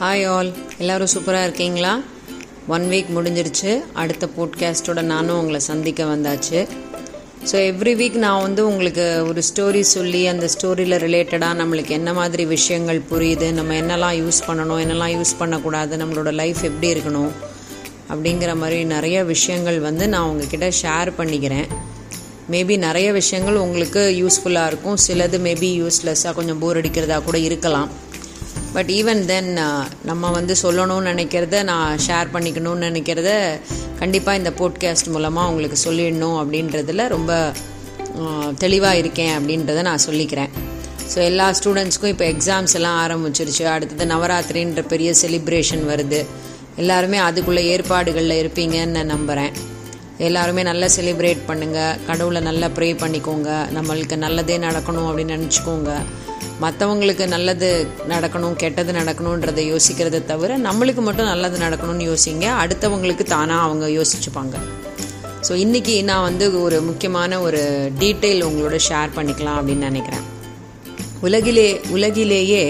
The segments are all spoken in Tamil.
ஹாய் ஆல் எல்லோரும் சூப்பராக இருக்கீங்களா? ஒன் வீக் முடிஞ்சிருச்சு. அடுத்த போட்காஸ்ட்டோட நானும் உங்களை சந்திக்க வந்தாச்சு. ஸோ எவ்ரி வீக் நான் வந்து உங்களுக்கு ஒரு ஸ்டோரி சொல்லி அந்த ஸ்டோரியில் ரிலேட்டடாக நம்மளுக்கு என்ன மாதிரி விஷயங்கள் புரியுது நம்ம என்னெல்லாம் யூஸ் பண்ணணும் என்னெல்லாம் யூஸ் பண்ணக்கூடாது நம்மளோட லைஃப் எப்படி இருக்கணும் அப்படிங்கிற மாதிரி நிறைய விஷயங்கள் வந்து நான் உங்ககிட்ட ஷேர் பண்ணிக்கிறேன். மேபி நிறைய விஷயங்கள் உங்களுக்கு யூஸ்ஃபுல்லாக இருக்கும். சிலது மேபி யூஸ்லெஸ்ஸாக கொஞ்சம் போர் அடிக்கிறதா கூட இருக்கலாம். பட் ஈவன் தென் நம்ம வந்து சொல்லணும்னு நினைக்கிறத நான் ஷேர் பண்ணிக்கணும்னு நினைக்கிறத கண்டிப்பாக இந்த போட்காஸ்ட் மூலமாக உங்களுக்கு சொல்லிடணும் அப்படின்றதுல ரொம்ப தெளிவாக இருக்கேன் அப்படின்றத நான் சொல்லிக்கிறேன். ஸோ எல்லா ஸ்டூடெண்ட்ஸ்க்கும் இப்போ எக்ஸாம்ஸ் எல்லாம் ஆரம்பிச்சிருச்சு. அடுத்தது நவராத்திரின்ற பெரிய செலிப்ரேஷன் வருது. எல்லாருமே அதுக்குள்ளே ஏற்பாடுகளில் இருப்பீங்கன்னு நான் நம்புகிறேன் எல்லாருமே நல்லா செலிப்ரேட் பண்ணுங்கள் கடவுளை நல்லா ப்ரே பண்ணிக்கோங்க. நம்மளுக்கு நல்லதே நடக்கணும் அப்படின்னு நினச்சிக்கோங்க. மற்றவங்களுக்கு நல்லது நடக்கணும் கெட்டது நடக்கணுன்றதை யோசிக்கிறத தவிர நம்மளுக்கு மட்டும் நல்லது நடக்கணும்னு யோசிங்க. அடுத்தவங்களுக்கு தானாக அவங்க யோசிச்சுப்பாங்க. ஸோ இன்றைக்கி நான் வந்து ஒரு முக்கியமான ஒரு டீட்டெயில் உங்களோட ஷேர் பண்ணிக்கலாம் அப்படின்னு நினைக்கிறேன். உலகிலே உலகிலேயே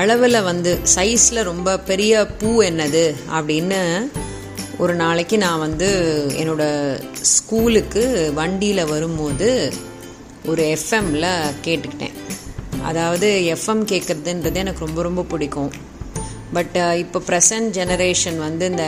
அளவில் வந்து சைஸில் ரொம்ப பெரிய பூ என்னது அப்படின்னு ஒரு நாளைக்கு நான் வந்து என்னோடய ஸ்கூலுக்கு வண்டியில் வரும்போது ஒரு எஃப்எம்மில் கேட்டுக்கிட்டேன். அதாவது எஃப்எம் கேட்குறதுன்றது எனக்கு ரொம்ப ரொம்ப பிடிக்கும். பட் இப்போ ப்ரெசன்ட் ஜெனரேஷன் வந்து இந்த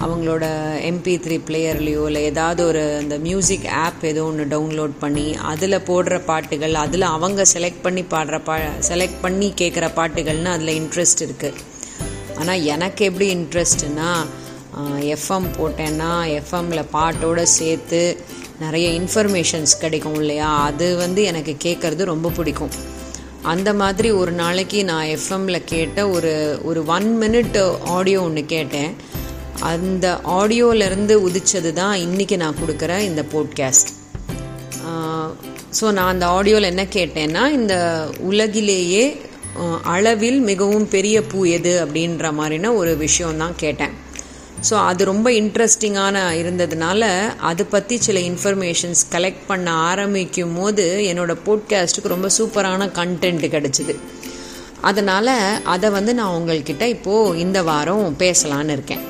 அவங்களோட எம்பி த்ரீ பிளேயர்லேயோ இல்லை ஏதாவது ஒரு இந்த மியூசிக் ஆப் ஏதோ ஒன்று டவுன்லோட் பண்ணி அதில் போடுற பாட்டுகள் அதில் அவங்க செலக்ட் பண்ணி பாடுற பா செலக்ட் பண்ணி கேட்குற பாட்டுகள்னு அதில் இன்ட்ரெஸ்ட் இருக்குது ஆனால் எனக்கு எப்படி இன்ட்ரெஸ்ட்னா எஃப்எம் போட்டேன்னா எஃப்எம்மில் பாட்டோடு சேர்த்து நிறைய இன்ஃபர்மேஷன்ஸ் கிடைக்கும் இல்லையா? அது வந்து எனக்கு கேட்குறது ரொம்ப பிடிக்கும். அந்த மாதிரி ஒரு நாளைக்கு நான் எஃப்எம்மில் கேட்ட ஒரு ஒரு ஒன் மினிட் ஆடியோ ஒன்று கேட்டேன். அந்த ஆடியோலேருந்து உதிச்சது தான் இன்றைக்கி நான் கொடுக்குற இந்த போட்காஸ்ட் ஸோ நான் அந்த ஆடியோவில் என்ன கேட்டேன்னா இந்த உலகிலேயே அளவில் மிகவும் பெரிய பூ எது அப்படின்ற மாதிரின ஒரு விஷயம் தான் கேட்டேன். ஸோ அது ரொம்ப இன்ட்ரெஸ்டிங்கான இருந்ததுனால அதை பற்றி சில இன்ஃபர்மேஷன்ஸ் கலெக்ட் பண்ண ஆரம்பிக்கும் போது என்னோடய போட்காஸ்ட்டுக்கு ரொம்ப சூப்பரான கண்டென்ட் கிடச்சிது. அதனால் அதை வந்து நான் உங்கள்கிட்ட இப்போது இந்த வாரம் பேசலான்னு இருக்கேன்.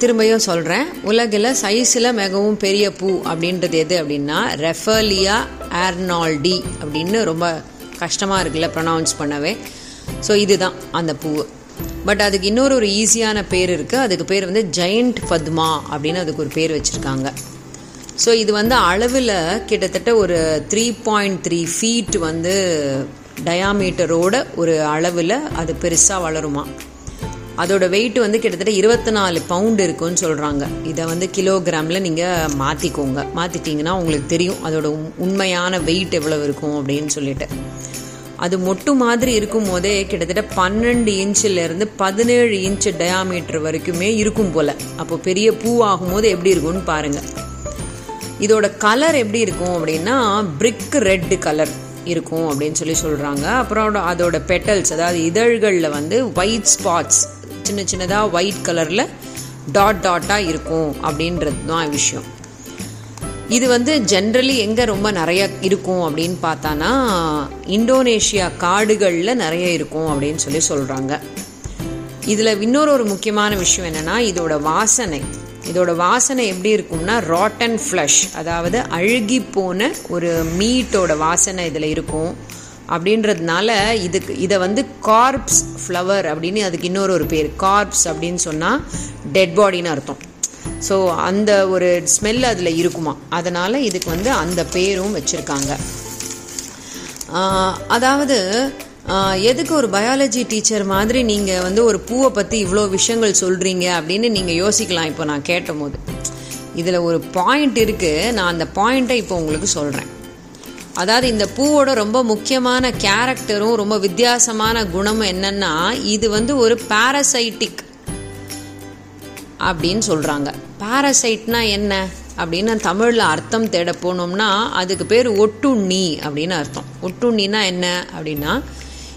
திரும்பியும் சொல்கிறேன் உலகில் சைஸில் மிகவும் பெரிய பூ அப்படின்றது எது அப்படின்னா ரெஃபர்லியா ஏர்னால்டி அப்படின்னு ரொம்ப கஷ்டமாக இருக்குல்ல ப்ரொனவுன்ஸ் பண்ணவே. ஸோ இதுதான் அந்த பூ பட் அதுக்கு இன்னொரு ஒரு ஈஸியான பேர் இருக்குது அதுக்கு பேர் வந்து ஜெயண்ட் பத்மா அப்படின்னு அதுக்கு ஒரு பேர் வச்சுருக்காங்க. ஸோ இது வந்து அளவில் கிட்டத்தட்ட ஒரு த்ரீ பாயிண்ட் த்ரீ ஃபீட் வந்து டயாமீட்டரோட ஒரு அளவில் அது பெருசாக வளருமா. அதோட வெயிட் வந்து கிட்டத்தட்ட இருபத்தி நாலு பவுண்டு இருக்குன்னு சொல்கிறாங்க இதை வந்து கிலோகிராமில் நீங்கள் மாற்றிக்கோங்க மாற்றிட்டிங்கன்னா உங்களுக்கு தெரியும் அதோட உண்மையான வெயிட் எவ்வளோ இருக்கும் அப்படின்னு சொல்லிட்டு. அது மொட்டு மாதிரி இருக்கும் போதே கிட்டத்தட்ட பன்னெண்டு இன்ச்சிலேருந்து பதினேழு இன்ச்சு டயாமீட்டர் வரைக்குமே இருக்கும் போல். அப்போ பெரிய பூ ஆகும்போது எப்படி இருக்கும்னு பாருங்கள் இதோட கலர் எப்படி இருக்கும் அப்படின்னா பிரிக் ரெட் கலர் இருக்கும் அப்படின்னு சொல்லி சொல்கிறாங்க அப்புறம் அதோட பெட்டல்ஸ் அதாவது இதழ்களில் வந்து ஒயிட் ஸ்பாட்ஸ் சின்ன சின்னதாக ஒயிட் கலரில் டாட் டாட்டாக இருக்கும் அப்படின்றது தான் விஷயம். இது வந்து ஜென்ரலி எங்கே ரொம்ப நிறைய இருக்கும் அப்படின்னு பார்த்தானா இந்தோனேஷியா காடுகளில் நிறைய இருக்கும் அப்படின்னு சொல்லி சொல்கிறாங்க இதில் இன்னொரு ஒரு முக்கியமான விஷயம் என்னென்னா இதோட வாசனை. இதோட வாசனை எப்படி இருக்கும்னா ராட்டன் ஃப்ளஷ் அதாவது அழுகி போன ஒரு மீட்டோட வாசனை இதில் இருக்கும். அப்படின்றதுனால இதுக்கு இதை வந்து கார்ப்ஸ் ஃப்ளவர் அப்படின்னு அதுக்கு இன்னொரு ஒரு பேர். கார்ப்ஸ் அப்படின்னு சொன்னால் டெட் பாடின்னு அர்த்தம். ஸோ அந்த ஒரு ஸ்மெல் அதில் இருக்குமா? அதனால் இதுக்கு வந்து அந்த பேரும் வச்சுருக்காங்க. அதாவது எதுக்கு ஒரு பயாலஜி டீச்சர் மாதிரி நீங்கள் வந்து ஒரு பூவை பற்றி இவ்வளோ விஷயங்கள் சொல்கிறீங்க அப்படின்னு நீங்கள் யோசிக்கலாம் இப்போ நான் கேட்ட போது இதில் ஒரு பாயிண்ட் இருக்குது நான் அந்த பாயிண்ட்டை இப்போ உங்களுக்கு சொல்கிறேன் அதாவது இந்த பூவோட ரொம்ப முக்கியமான கேரக்டரும் ரொம்ப வித்தியாசமான குணமும் என்னென்னா இது வந்து ஒரு பாரசைட்டிக் அப்படின்னு சொல்கிறாங்க பாரசைட்னா என்ன? அப்படின்னு தமிழில் அர்த்தம் தேட போனோம்னா அதுக்கு பேர் ஒட்டுண்ணி அப்படின்னு அர்த்தம். ஒட்டுண்ணினா என்ன அப்படின்னா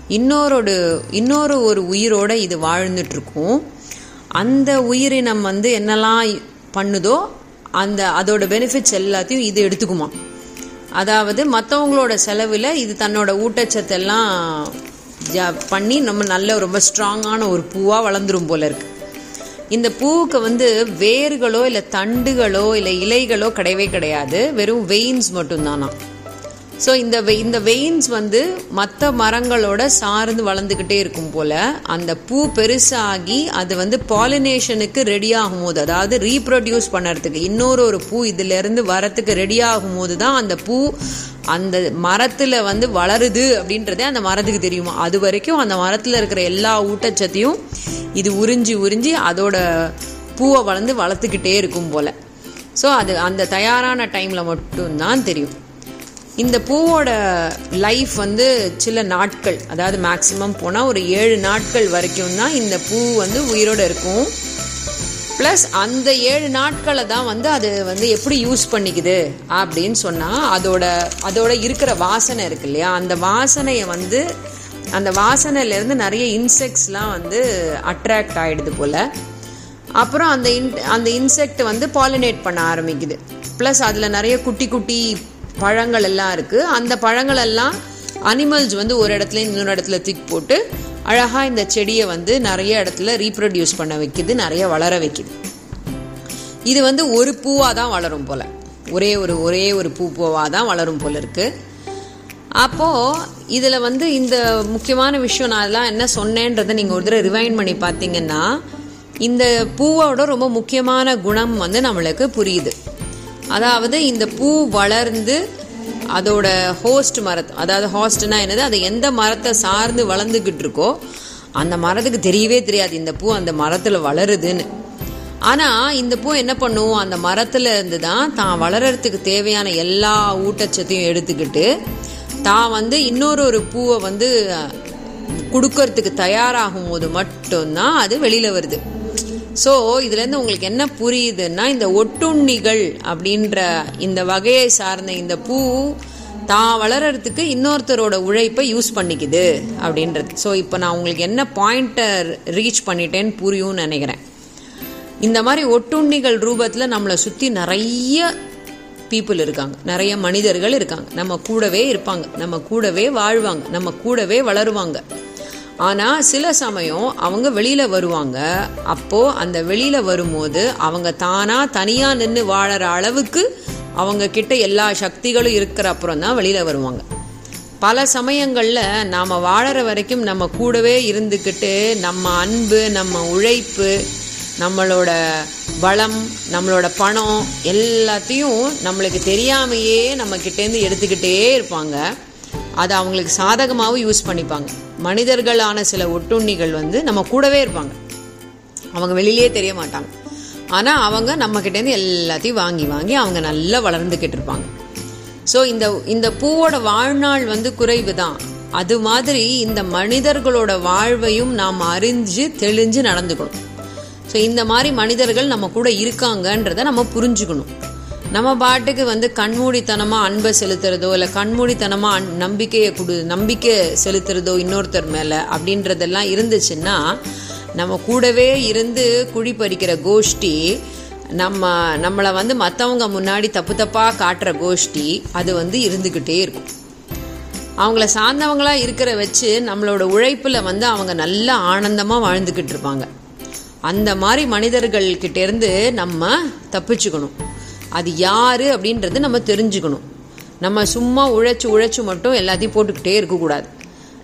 இன்னொரு இன்னொரு ஒரு உயிரோட இது வாழ்ந்துட்டுருக்கும். அந்த உயிரினம் வந்து என்னெல்லாம் பண்ணுதோ அந்த அதோட பெனிஃபிட்ஸ் எல்லாத்தையும் இது எடுத்துக்குமா. அதாவது மற்றவங்களோட செலவில் இது தன்னோட ஊட்டச்சத்தெல்லாம் ஜ- பண்ணி நம்ம நல்ல ரொம்ப ஸ்ட்ராங்கான ஒரு பூவாக வளர்ந்துரும் போல இருக்குது இந்த பூவுக்கு வந்து வேர்களோ இல்லை தண்டுகளோ இல்லை இலைகளோ கிடையவே கிடையாது. வெறும் வெயின்ஸ் மட்டும்தானா ஸோ இந்த வெ- இந்த வெயின்ஸ் வந்து மற்ற மரங்களோட சார்ந்து வளர்ந்துக்கிட்டே இருக்கும் போல அந்த பூ பெருசாகி அது வந்து பாலினேஷனுக்கு ரெடி ஆகும்போது அதாவது ரீப்ரொடியூஸ் பண்ணுறதுக்கு இன்னொரு ஒரு பூ இதிலிருந்து வரத்துக்கு ரெடி ஆகும்போது தான் அந்த பூ அந்த மரத்தில் வந்து வளருது அப்படின்றதே அந்த மரத்துக்கு தெரியுமா? அது வரைக்கும் அந்த மரத்தில் இருக்கிற எல்லா ஊட்டச்சத்தையும் இது உறிஞ்சி உறிஞ்சி அதோட பூவை வளர்ந்து வளர்த்துக்கிட்டே இருக்கும் போல. ஸோ அது அந்த தயாரான டைமில் மட்டும்தான் தெரியும். இந்த பூவோட லைஃப் வந்து சில நாட்கள் அதாவது மேக்ஸிமம் போனால் ஒரு ஏழு நாட்கள் வரைக்கும் தான் இந்த பூ வந்து உயிரோட இருக்கும். ப்ளஸ் அந்த ஏழு நாட்களை தான் வந்து அது வந்து எப்படி யூஸ் பண்ணிக்குது அப்படின்னு சொன்னால் அதோட அதோட இருக்கிற வாசனை இருக்கு இல்லையா? அந்த வாசனையை வந்து அந்த வாசனையிலேருந்து நிறைய இன்செக்ட்ஸ்லாம் வந்து அட்ராக்ட் ஆகிடுது போல். அப்புறம் அந்த இன் அந்த இன்செக்ட் வந்து பாலினேட் பண்ண ஆரம்பிக்குது. ப்ளஸ் அதில் நிறைய குட்டி குட்டி பழங்கள் எல்லாம் இருக்குது அந்த பழங்கள் எல்லாம் அனிமல்ஸ் வந்து ஒரு இடத்துல இன்னொரு இடத்துல தூக்கி போட்டு அழகாக இந்த செடியை வந்து நிறைய இடத்துல ரீப்ரொடியூஸ் பண்ண வைக்குது நிறைய வளர வைக்குது. இது வந்து ஒரு பூவாக தான் வளரும் போல். ஒரே ஒரு ஒரே ஒரு பூ பூவாக தான் வளரும் போல் இருக்குது அப்போது இதில் வந்து இந்த முக்கியமான விஷயம் நான் அதெல்லாம் என்ன சொன்னேன்றதை நீங்கள் ஒரு தடவை ரிவைண்ட் பண்ணி பார்த்தீங்கன்னா இந்த பூவோட ரொம்ப முக்கியமான குணம் வந்து நம்மளுக்கு புரியுது. அதாவது இந்த பூ வளர்ந்து அதோட ஹோஸ்ட் மரத் அதாவது ஹோஸ்ட்னா என்னது? அது எந்த மரத்தை சார்ந்து வளர்ந்துக்கிட்டு இருக்கோ அந்த மரத்துக்கு தெரியவே தெரியாது. இந்த பூ அந்த மரத்தில் வளருதுன்னு. ஆனால் இந்த பூ என்ன பண்ணும்? அந்த மரத்துல இருந்து தான் தான் வளர்றதுக்கு தேவையான எல்லா ஊட்டச்சத்தையும் எடுத்துக்கிட்டு தான் வந்து இன்னொரு ஒரு பூவை வந்து கொடுக்கறதுக்கு தயாராகும் போது மட்டும்தான் அது வெளியில் வருது. ஸோ இதுலேருந்து உங்களுக்கு என்ன புரியுதுன்னா இந்த ஒட்டுண்ணிகள் அப்படின்ற இந்த வகையை சார்ந்த இந்த பூ தான் வளர்றதுக்கு இன்னொருத்தரோட உழைப்பை யூஸ் பண்ணிக்குது அப்படின்றது. ஸோ இப்போ நான் உங்களுக்கு என்ன பாயிண்ட்டை ரீச் பண்ணிட்டேன்னு புரியும்னு நினைக்கிறேன். இந்த மாதிரி ஒட்டுண்ணிகள் ரூபத்தில் நம்மளை சுற்றி நிறைய பீப்புள் இருக்காங்க. நிறைய மனிதர்கள் இருக்காங்க. நம்ம கூடவே இருப்பாங்க. நம்ம கூடவே வாழ்வாங்க. நம்ம கூடவே வளருவாங்க. ஆனால் சில சமயம் அவங்க வெளியில் வருவாங்க. அப்போது அந்த வெளியில் வரும்போது அவங்க தானாக தனியாக நின்று வாழற அளவுக்கு அவங்க கிட்ட எல்லா சக்திகளும் இருக்கிற அப்புறம் தான் வெளியில் வருவாங்க. பல சமயங்களில் நாம் வாழற வரைக்கும் நம்ம கூடவே இருந்துக்கிட்டு நம்ம அன்பு நம்ம உழைப்பு நம்மளோட வளம் நம்மளோட பணம் எல்லாத்தையும் நம்மளுக்கு தெரியாமையே நம்ம கிட்டேருந்து எடுத்துக்கிட்டே இருப்பாங்க. அதை அவங்களுக்கு சாதகமாகவும் யூஸ் பண்ணிப்பாங்க. மனிதர்களான சில ஒட்டுண்ணிகள் வந்து நம்ம கூடவே இருப்பாங்க. அவங்க வெளியிலேயே தெரிய மாட்டாங்க. ஆனால் அவங்க நம்மக்கிட்டேருந்து எல்லாத்தையும் வாங்கி வாங்கி அவங்க நல்லா வளர்ந்துக்கிட்டு இருப்பாங்க. ஸோ இந்த இந்த பூவோட வாழ்நாள் வந்து குறைவு தான் அது மாதிரி இந்த மனிதர்களோட வாழ்வையும் நாம் அறிஞ்சு தெளிஞ்சு நடந்துக்கணும். ஸோ இந்த மாதிரி மனிதர்கள் நம்ம கூட இருக்காங்கன்றதை நம்ம புரிஞ்சுக்கணும். நம்ம பாட்டுக்கு வந்து கண்மூடித்தனமாக அன்பை செலுத்துறதோ இல்லை கண்மூடித்தனமாக அன் நம்பிக்கையை கொடு நம்பிக்கை செலுத்துறதோ இன்னொருத்தர் மேலே அப்படின்றதெல்லாம் இருந்துச்சுன்னா நம்ம கூடவே இருந்து குழி பறிக்கிற கோஷ்டி நம்ம நம்மளை வந்து மற்றவங்க முன்னாடி தப்பு தப்பாக காட்டுற கோஷ்டி அது வந்து இருந்துக்கிட்டே இருக்கும். அவங்கள சார்ந்தவங்களாக இருக்கிற வச்சு நம்மளோட உழைப்பில் வந்து அவங்க நல்லா ஆனந்தமாக வாழ்ந்துக்கிட்டு இருப்பாங்க. அந்த மாதிரி மனிதர்கள் கிட்டேருந்து நம்ம தப்பிச்சுக்கணும். அது யாரு அப்படின்றது நம்ம தெரிஞ்சுக்கணும். நம்ம சும்மா உழைச்சு உழைச்சு மட்டும் எல்லாத்தையும் போட்டுக்கிட்டே இருக்கக்கூடாது.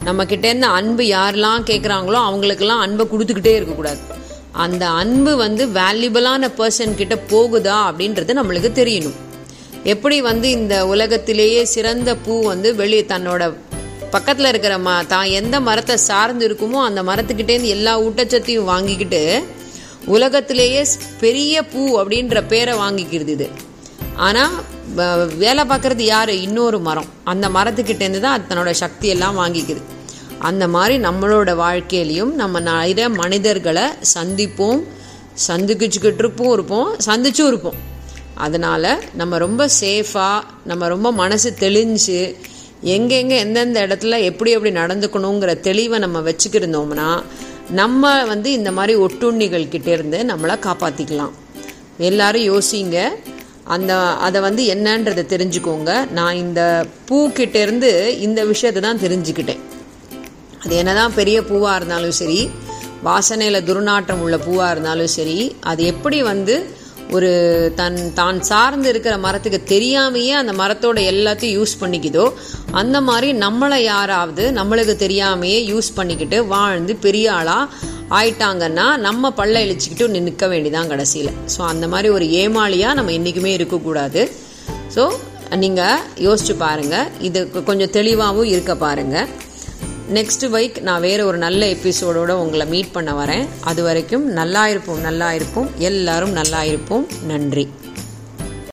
நம்ம கிட்டேருந்து அன்பு யாரெல்லாம் கேட்குறாங்களோ அவங்களுக்கெல்லாம் அன்பை கொடுத்துக்கிட்டே இருக்கக்கூடாது. அந்த அன்பு வந்து வேல்யூபிளான பர்சன் கிட்ட போகுதா அப்படின்றது நம்மளுக்கு தெரியணும். எப்படி வந்து இந்த உலகத்திலேயே சிறந்த பூ வந்து வெளியே தன்னோட பக்கத்தில் இருக்கிற ம தான் எந்த மரத்தை சார்ந்து இருக்குமோ அந்த மரத்துக்கிட்டேருந்து எல்லா ஊட்டச்சத்தையும் வாங்கிக்கிட்டு உலகத்திலேயே பெரிய பூ அப்படின்ற பேரை வாங்கிக்கிறது இது. ஆனால் வேலை பார்க்குறது யார்? இன்னொரு மரம். அந்த மரத்துக்கிட்டேருந்து தான் தன்னோட சக்தி எல்லாம் வாங்கிக்குது. அந்த மாதிரி நம்மளோட வாழ்க்கையிலையும் நம்ம நிறைய மனிதர்களை சந்திப்போம் சந்திச்சுக்கிட்டு இருப்போம் இருப்போம் சந்திச்சும் இருப்போம். அதனால் நம்ம ரொம்ப சேஃபாக நம்ம ரொம்ப மனசு தெளிஞ்சு எங்கெங்கே எந்தெந்த இடத்துல எப்படி எப்படி நடந்துக்கணுங்கிற தெளிவை நம்ம வச்சுக்கிருந்தோம்னா நம்ம வந்து இந்த மாதிரி ஒட்டுண்ணிகள் கிட்டேருந்து நம்மளை காப்பாற்றிக்கலாம் எல்லாரும் யோசிங்க. அந்த அதை வந்து என்னன்றதை தெரிஞ்சுக்கோங்க. நான் இந்த பூக்கிட்டேருந்து இந்த விஷயத்தை தான் தெரிஞ்சுக்கிட்டேன். அது என்னதான் பெரிய பூவாக இருந்தாலும் சரி வாசனையில் துர்நாற்றம் உள்ள பூவாக இருந்தாலும் சரி அது எப்படி வந்து ஒரு தன் தான் சார்ந்து இருக்கிற மரத்துக்கு தெரியாமையே அந்த மரத்தோட எல்லாத்தையும் யூஸ் பண்ணிக்குதோ அந்த மாதிரி நம்மளை யாராவது நம்மளுக்கு தெரியாமையே யூஸ் பண்ணிக்கிட்டு வாழ்ந்து பெரிய ஆளாக ஆயிட்டாங்கன்னா நம்ம பல்ல இழிச்சிக்கிட்டு நிற்க வேண்டிதான் கடைசியில். ஸோ அந்த மாதிரி ஒரு ஏமாளியாக நம்ம என்றைக்குமே இருக்கக்கூடாது. ஸோ நீங்கள் யோசிச்சு பாருங்கள் இது கொஞ்சம் தெளிவாகவும் இருக்க பாருங்கள் நெக்ஸ்ட் வீக் நான் வேறு ஒரு நல்ல எபிசோடோட உங்களை மீட் பண்ண வரேன். அது வரைக்கும் நல்லா இருப்போம் நல்லா இருப்போம் எல்லாரும் நல்லா இருப்போம் நன்றி.